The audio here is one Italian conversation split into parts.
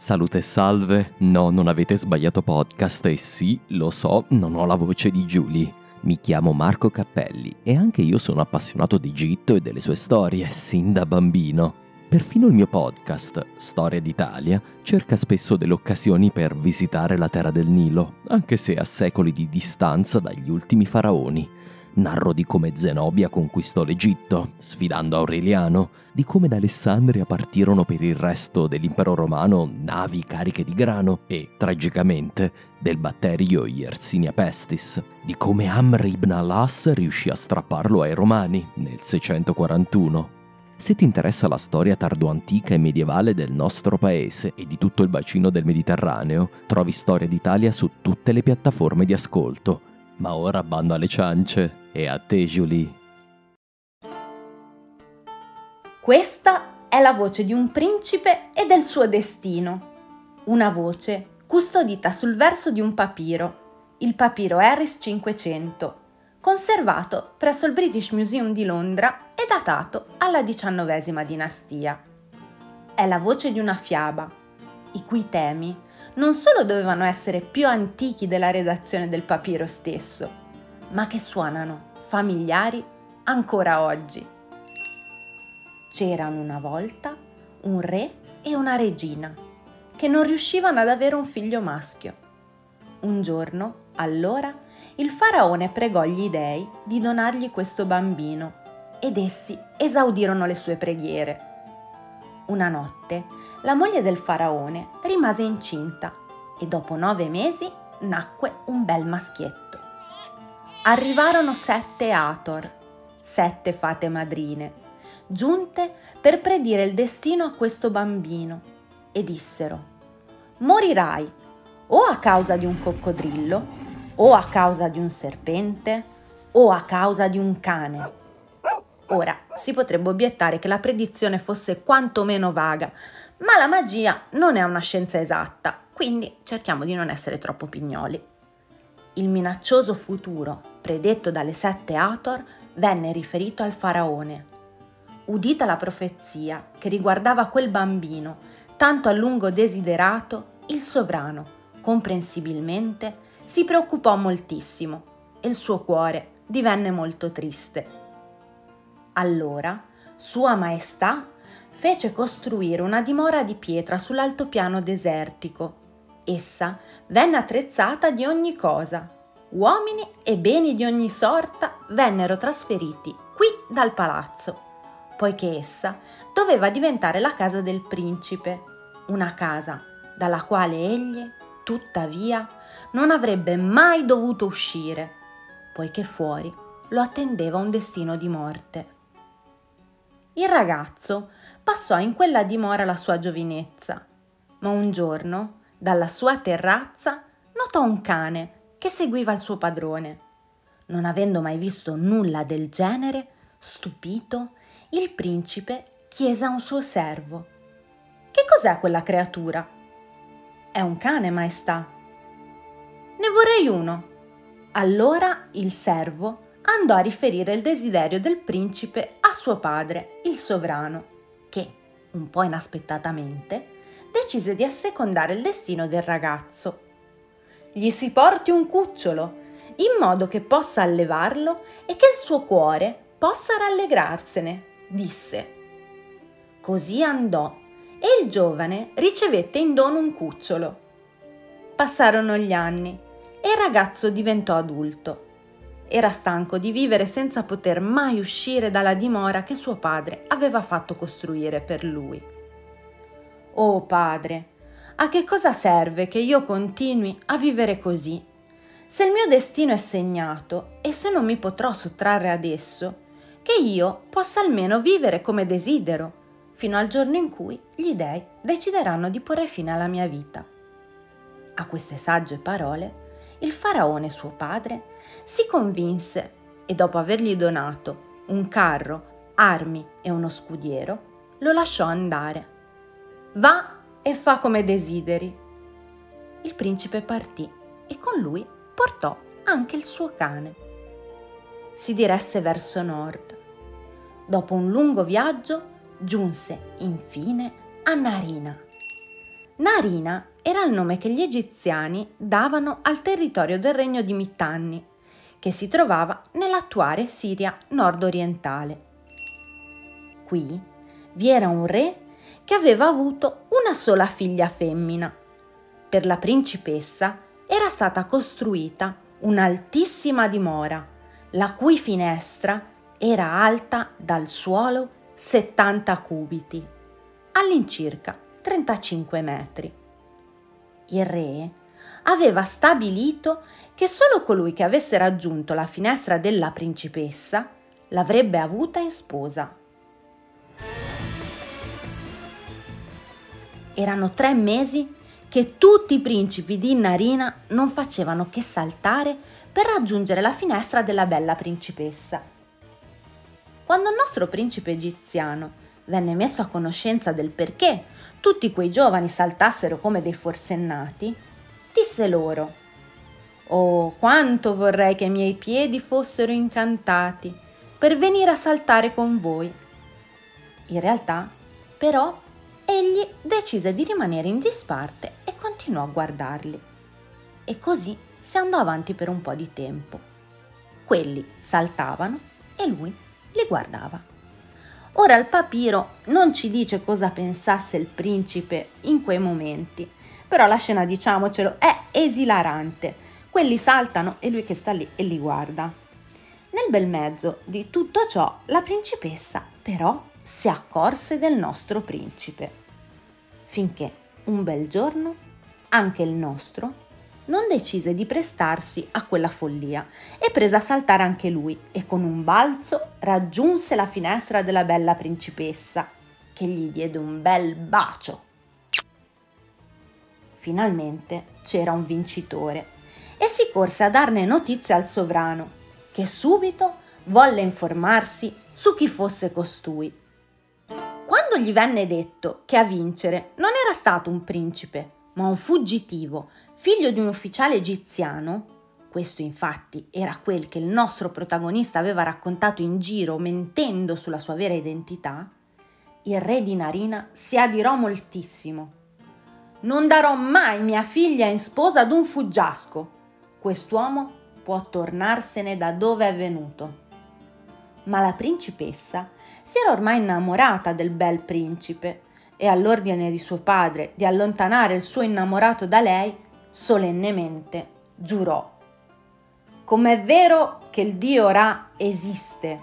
Salute e salve, no, non avete sbagliato podcast e sì, lo so, non ho la voce di Julie. Mi chiamo Marco Cappelli e anche io sono appassionato di Egitto e delle sue storie, sin da bambino. Perfino il mio podcast, Storia d'Italia, cerca spesso delle occasioni per visitare la terra del Nilo, anche se a secoli di distanza dagli ultimi faraoni Narro di come Zenobia conquistò l'Egitto, sfidando Aureliano, di come da Alessandria partirono per il resto dell'impero romano navi cariche di grano e, tragicamente, del batterio Yersinia pestis, di come Amr ibn al-As riuscì a strapparlo ai romani nel 641. Se ti interessa la storia tardoantica e medievale del nostro paese e di tutto il bacino del Mediterraneo, trovi Storia d'Italia su tutte le piattaforme di ascolto ma ora bando alle ciance e a te, Julie. Questa è la voce di un principe e del suo destino. Una voce custodita sul verso di un papiro, il papiro Harris 500, conservato presso il British Museum di Londra e datato alla XIX dinastia. È la voce di una fiaba, i cui temi non solo dovevano essere più antichi della redazione del papiro stesso, ma che suonano familiari ancora oggi. C'erano una volta un re e una regina che non riuscivano ad avere un figlio maschio. Un giorno, allora, il faraone pregò gli dei di donargli questo bambino ed essi esaudirono le sue preghiere. Una notte la moglie del faraone rimase incinta e dopo nove mesi nacque un bel maschietto. Arrivarono sette Ator, sette fate madrine, giunte per predire il destino a questo bambino e dissero, morirai o a causa di un coccodrillo, o a causa di un serpente, o a causa di un cane. Ora, si potrebbe obiettare che la predizione fosse quantomeno vaga, ma la magia non è una scienza esatta, quindi cerchiamo di non essere troppo pignoli. Il minaccioso futuro predetto dalle sette Ator venne riferito al faraone. Udita la profezia che riguardava quel bambino, tanto a lungo desiderato, il sovrano, comprensibilmente, si preoccupò moltissimo e il suo cuore divenne molto triste. Allora, Sua Maestà fece costruire una dimora di pietra sull'altopiano desertico. Essa venne attrezzata di ogni cosa. Uomini e beni di ogni sorta vennero trasferiti qui dal palazzo, poiché essa doveva diventare la casa del principe, una casa dalla quale egli, tuttavia, non avrebbe mai dovuto uscire, poiché fuori lo attendeva un destino di morte. Il ragazzo passò in quella dimora la sua giovinezza, ma un giorno, dalla sua terrazza, notò un cane che seguiva il suo padrone. Non avendo mai visto nulla del genere, stupito, il principe chiese a un suo servo: Che cos'è quella creatura? È un cane, maestà. Ne vorrei uno. Allora il servo andò a riferire il desiderio del principe suo padre, il sovrano che, un po' inaspettatamente, decise di assecondare il destino del ragazzo. Gli si porti un cucciolo, in modo che possa allevarlo e che il suo cuore possa rallegrarsene, disse. Così andò e il giovane ricevette in dono un cucciolo. Passarono gli anni e il ragazzo diventò adulto era stanco di vivere senza poter mai uscire dalla dimora che suo padre aveva fatto costruire per lui. Oh padre, a che cosa serve che io continui a vivere così? Se il mio destino è segnato e se non mi potrò sottrarre ad esso, che io possa almeno vivere come desidero, fino al giorno in cui gli dei decideranno di porre fine alla mia vita. A queste sagge parole, il faraone suo padre si convinse e dopo avergli donato un carro, armi e uno scudiero, lo lasciò andare. Va e fa come desideri. Il principe partì e con lui portò anche il suo cane. Si diresse verso nord. Dopo un lungo viaggio giunse infine a Narina. Narina era il nome che gli egiziani davano al territorio del regno di Mitanni, che si trovava nell'attuale Siria nord-orientale. Qui vi era un re che aveva avuto una sola figlia femmina. Per la principessa era stata costruita un'altissima dimora, la cui finestra era alta dal suolo 70 cubiti, all'incirca 35 metri. Il re aveva stabilito che solo colui che avesse raggiunto la finestra della principessa l'avrebbe avuta in sposa. Erano tre mesi che tutti i principi di Narina non facevano che saltare per raggiungere la finestra della bella principessa. Quando il nostro principe egiziano venne messo a conoscenza del perché tutti quei giovani saltassero come dei forsennati, disse loro Oh, quanto vorrei che i miei piedi fossero incantati per venire a saltare con voi. In realtà, però, egli decise di rimanere in disparte e continuò a guardarli. E così si andò avanti per un po' di tempo. Quelli saltavano e lui li guardava. Ora il papiro non ci dice cosa pensasse il principe in quei momenti, però la scena, diciamocelo, è esilarante. Quelli saltano e lui che sta lì e li guarda. Nel bel mezzo di tutto ciò, la principessa però si accorse del nostro principe, finché un bel giorno anche il nostro non decise di prestarsi a quella follia e prese a saltare anche lui e con un balzo raggiunse la finestra della bella principessa, che gli diede un bel bacio. Finalmente c'era un vincitore e si corse a darne notizia al sovrano, che subito volle informarsi su chi fosse costui. Quando gli venne detto che a vincere non era stato un principe, ma un fuggitivo, figlio di un ufficiale egiziano, questo infatti era quel che il nostro protagonista aveva raccontato in giro mentendo sulla sua vera identità, il re di Narina si adirò moltissimo. Non darò mai mia figlia in sposa ad un fuggiasco. Quest'uomo può tornarsene da dove è venuto. Ma la principessa si era ormai innamorata del bel principe e all'ordine di suo padre di allontanare il suo innamorato da lei, solennemente giurò. Com'è vero che il Dio Ra esiste,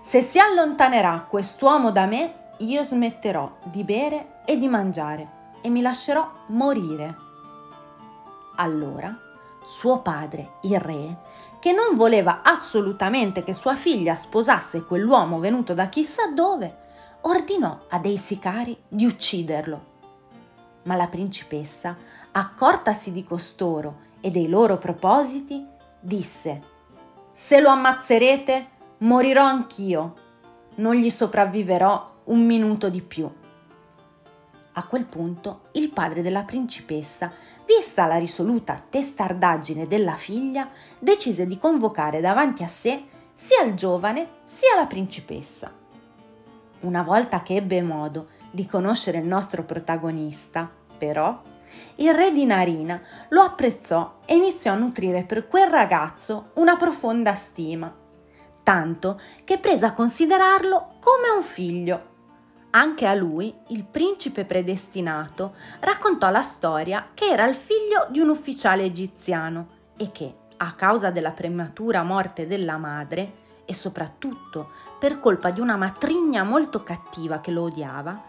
se si allontanerà quest'uomo da me, io smetterò di bere e di mangiare e mi lascerò morire. Allora suo padre, il re, che non voleva assolutamente che sua figlia sposasse quell'uomo venuto da chissà dove, ordinò a dei sicari di ucciderlo. Ma la principessa, accortasi di costoro e dei loro propositi, disse Se lo ammazzerete, morirò anch'io. Non gli sopravviverò un minuto di più. A quel punto il padre della principessa, vista la risoluta testardaggine della figlia, decise di convocare davanti a sé sia il giovane sia la principessa una volta che ebbe modo di conoscere il nostro protagonista, però, il re di Narina lo apprezzò e iniziò a nutrire per quel ragazzo una profonda stima, tanto che prese a considerarlo come un figlio. Anche a lui, il principe predestinato raccontò la storia che era il figlio di un ufficiale egiziano e che, a causa della prematura morte della madre, e soprattutto per colpa di una matrigna molto cattiva che lo odiava,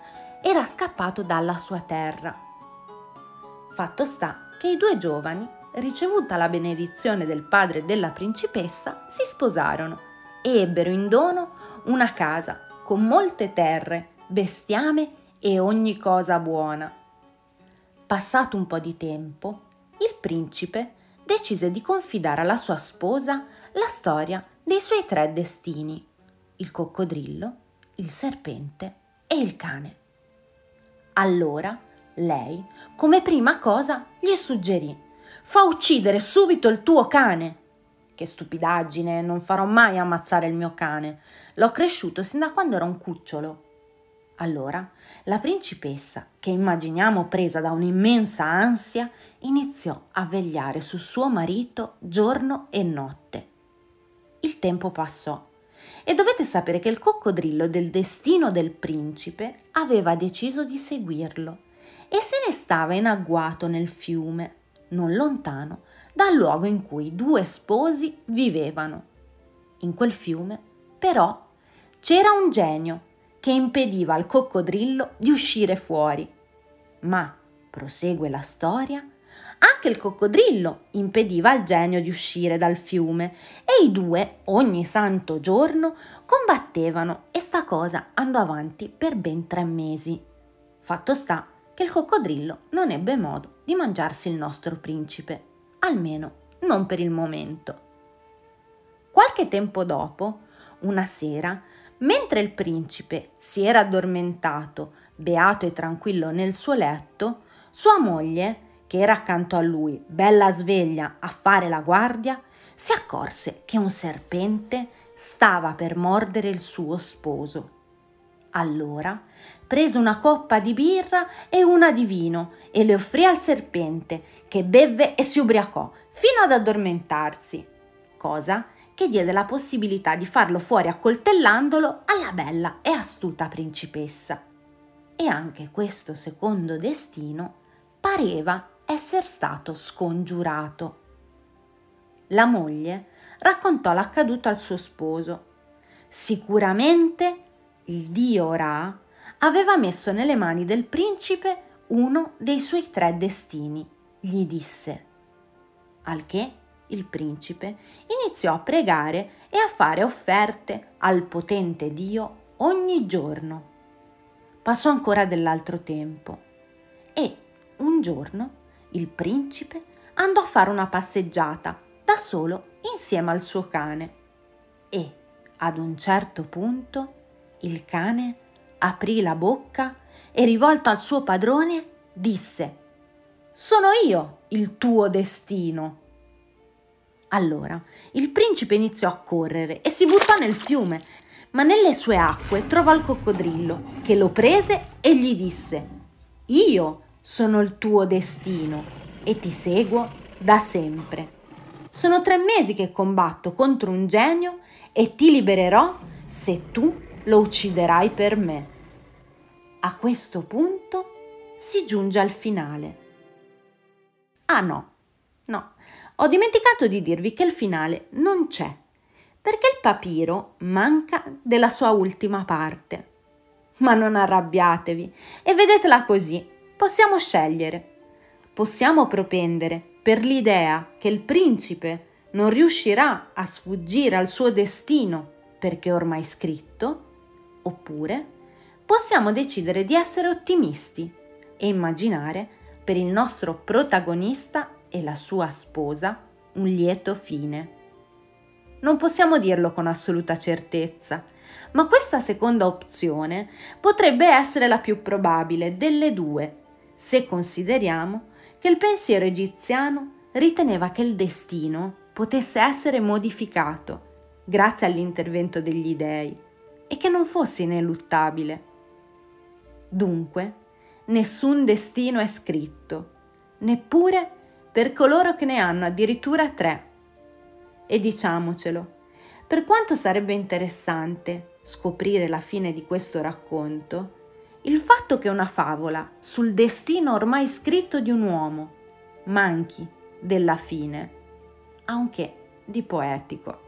era scappato dalla sua terra. Fatto sta che i due giovani, ricevuta la benedizione del padre della principessa, si sposarono e ebbero in dono una casa con molte terre, bestiame e ogni cosa buona. Passato un po' di tempo, il principe decise di confidare alla sua sposa la storia dei suoi tre destini, il coccodrillo, il serpente e il cane. Allora lei, come prima cosa, gli suggerì fa uccidere subito il tuo cane. Che stupidaggine, non farò mai ammazzare il mio cane. L'ho cresciuto sin da quando era un cucciolo. Allora la principessa, che immaginiamo presa da un'immensa ansia, iniziò a vegliare su suo marito giorno e notte. Il tempo passò e dovete sapere che il coccodrillo del destino del principe aveva deciso di seguirlo e se ne stava in agguato nel fiume, non lontano dal luogo in cui i due sposi vivevano. In quel fiume, però, c'era un genio che impediva al coccodrillo di uscire fuori. Ma, prosegue la storia, anche il coccodrillo impediva al genio di uscire dal fiume e i due ogni santo giorno combattevano e sta cosa andò avanti per ben tre mesi. Fatto sta che il coccodrillo non ebbe modo di mangiarsi il nostro principe, almeno non per il momento. Qualche tempo dopo, una sera, mentre il principe si era addormentato, beato e tranquillo nel suo letto, sua moglie, che era accanto a lui, bella sveglia a fare la guardia, si accorse che un serpente stava per mordere il suo sposo. Allora prese una coppa di birra e una di vino e le offrì al serpente, che bevve e si ubriacò fino ad addormentarsi, cosa che diede la possibilità di farlo fuori accoltellandolo alla bella e astuta principessa. E anche questo secondo destino pareva essere stato scongiurato. La moglie raccontò l'accaduto al suo sposo. Sicuramente il dio Ra aveva messo nelle mani del principe uno dei suoi tre destini, gli disse. Al che il principe iniziò a pregare e a fare offerte al potente dio ogni giorno. Passò ancora dell'altro tempo e un giorno il principe andò a fare una passeggiata da solo insieme al suo cane e ad un certo punto il cane aprì la bocca e rivolto al suo padrone disse Sono io il tuo destino. Allora il principe iniziò a correre e si buttò nel fiume, ma nelle sue acque trovò il coccodrillo che lo prese e gli disse Io sono il tuo destino e ti seguo da sempre. Sono tre mesi che combatto contro un genio e ti libererò se tu lo ucciderai per me. A questo punto si giunge al finale. Ah no, no, ho dimenticato di dirvi che il finale non c'è, perché il papiro manca della sua ultima parte. Ma non arrabbiatevi e vedetela così possiamo scegliere. Possiamo propendere per l'idea che il principe non riuscirà a sfuggire al suo destino perché ormai scritto, oppure possiamo decidere di essere ottimisti e immaginare per il nostro protagonista e la sua sposa un lieto fine. Non possiamo dirlo con assoluta certezza, ma questa seconda opzione potrebbe essere la più probabile delle due se consideriamo che il pensiero egiziano riteneva che il destino potesse essere modificato grazie all'intervento degli dei e che non fosse ineluttabile. Dunque, nessun destino è scritto, neppure per coloro che ne hanno addirittura tre. E diciamocelo, per quanto sarebbe interessante scoprire la fine di questo racconto, il fatto che una favola sul destino ormai scritto di un uomo manchi della fine ha un che di poetico.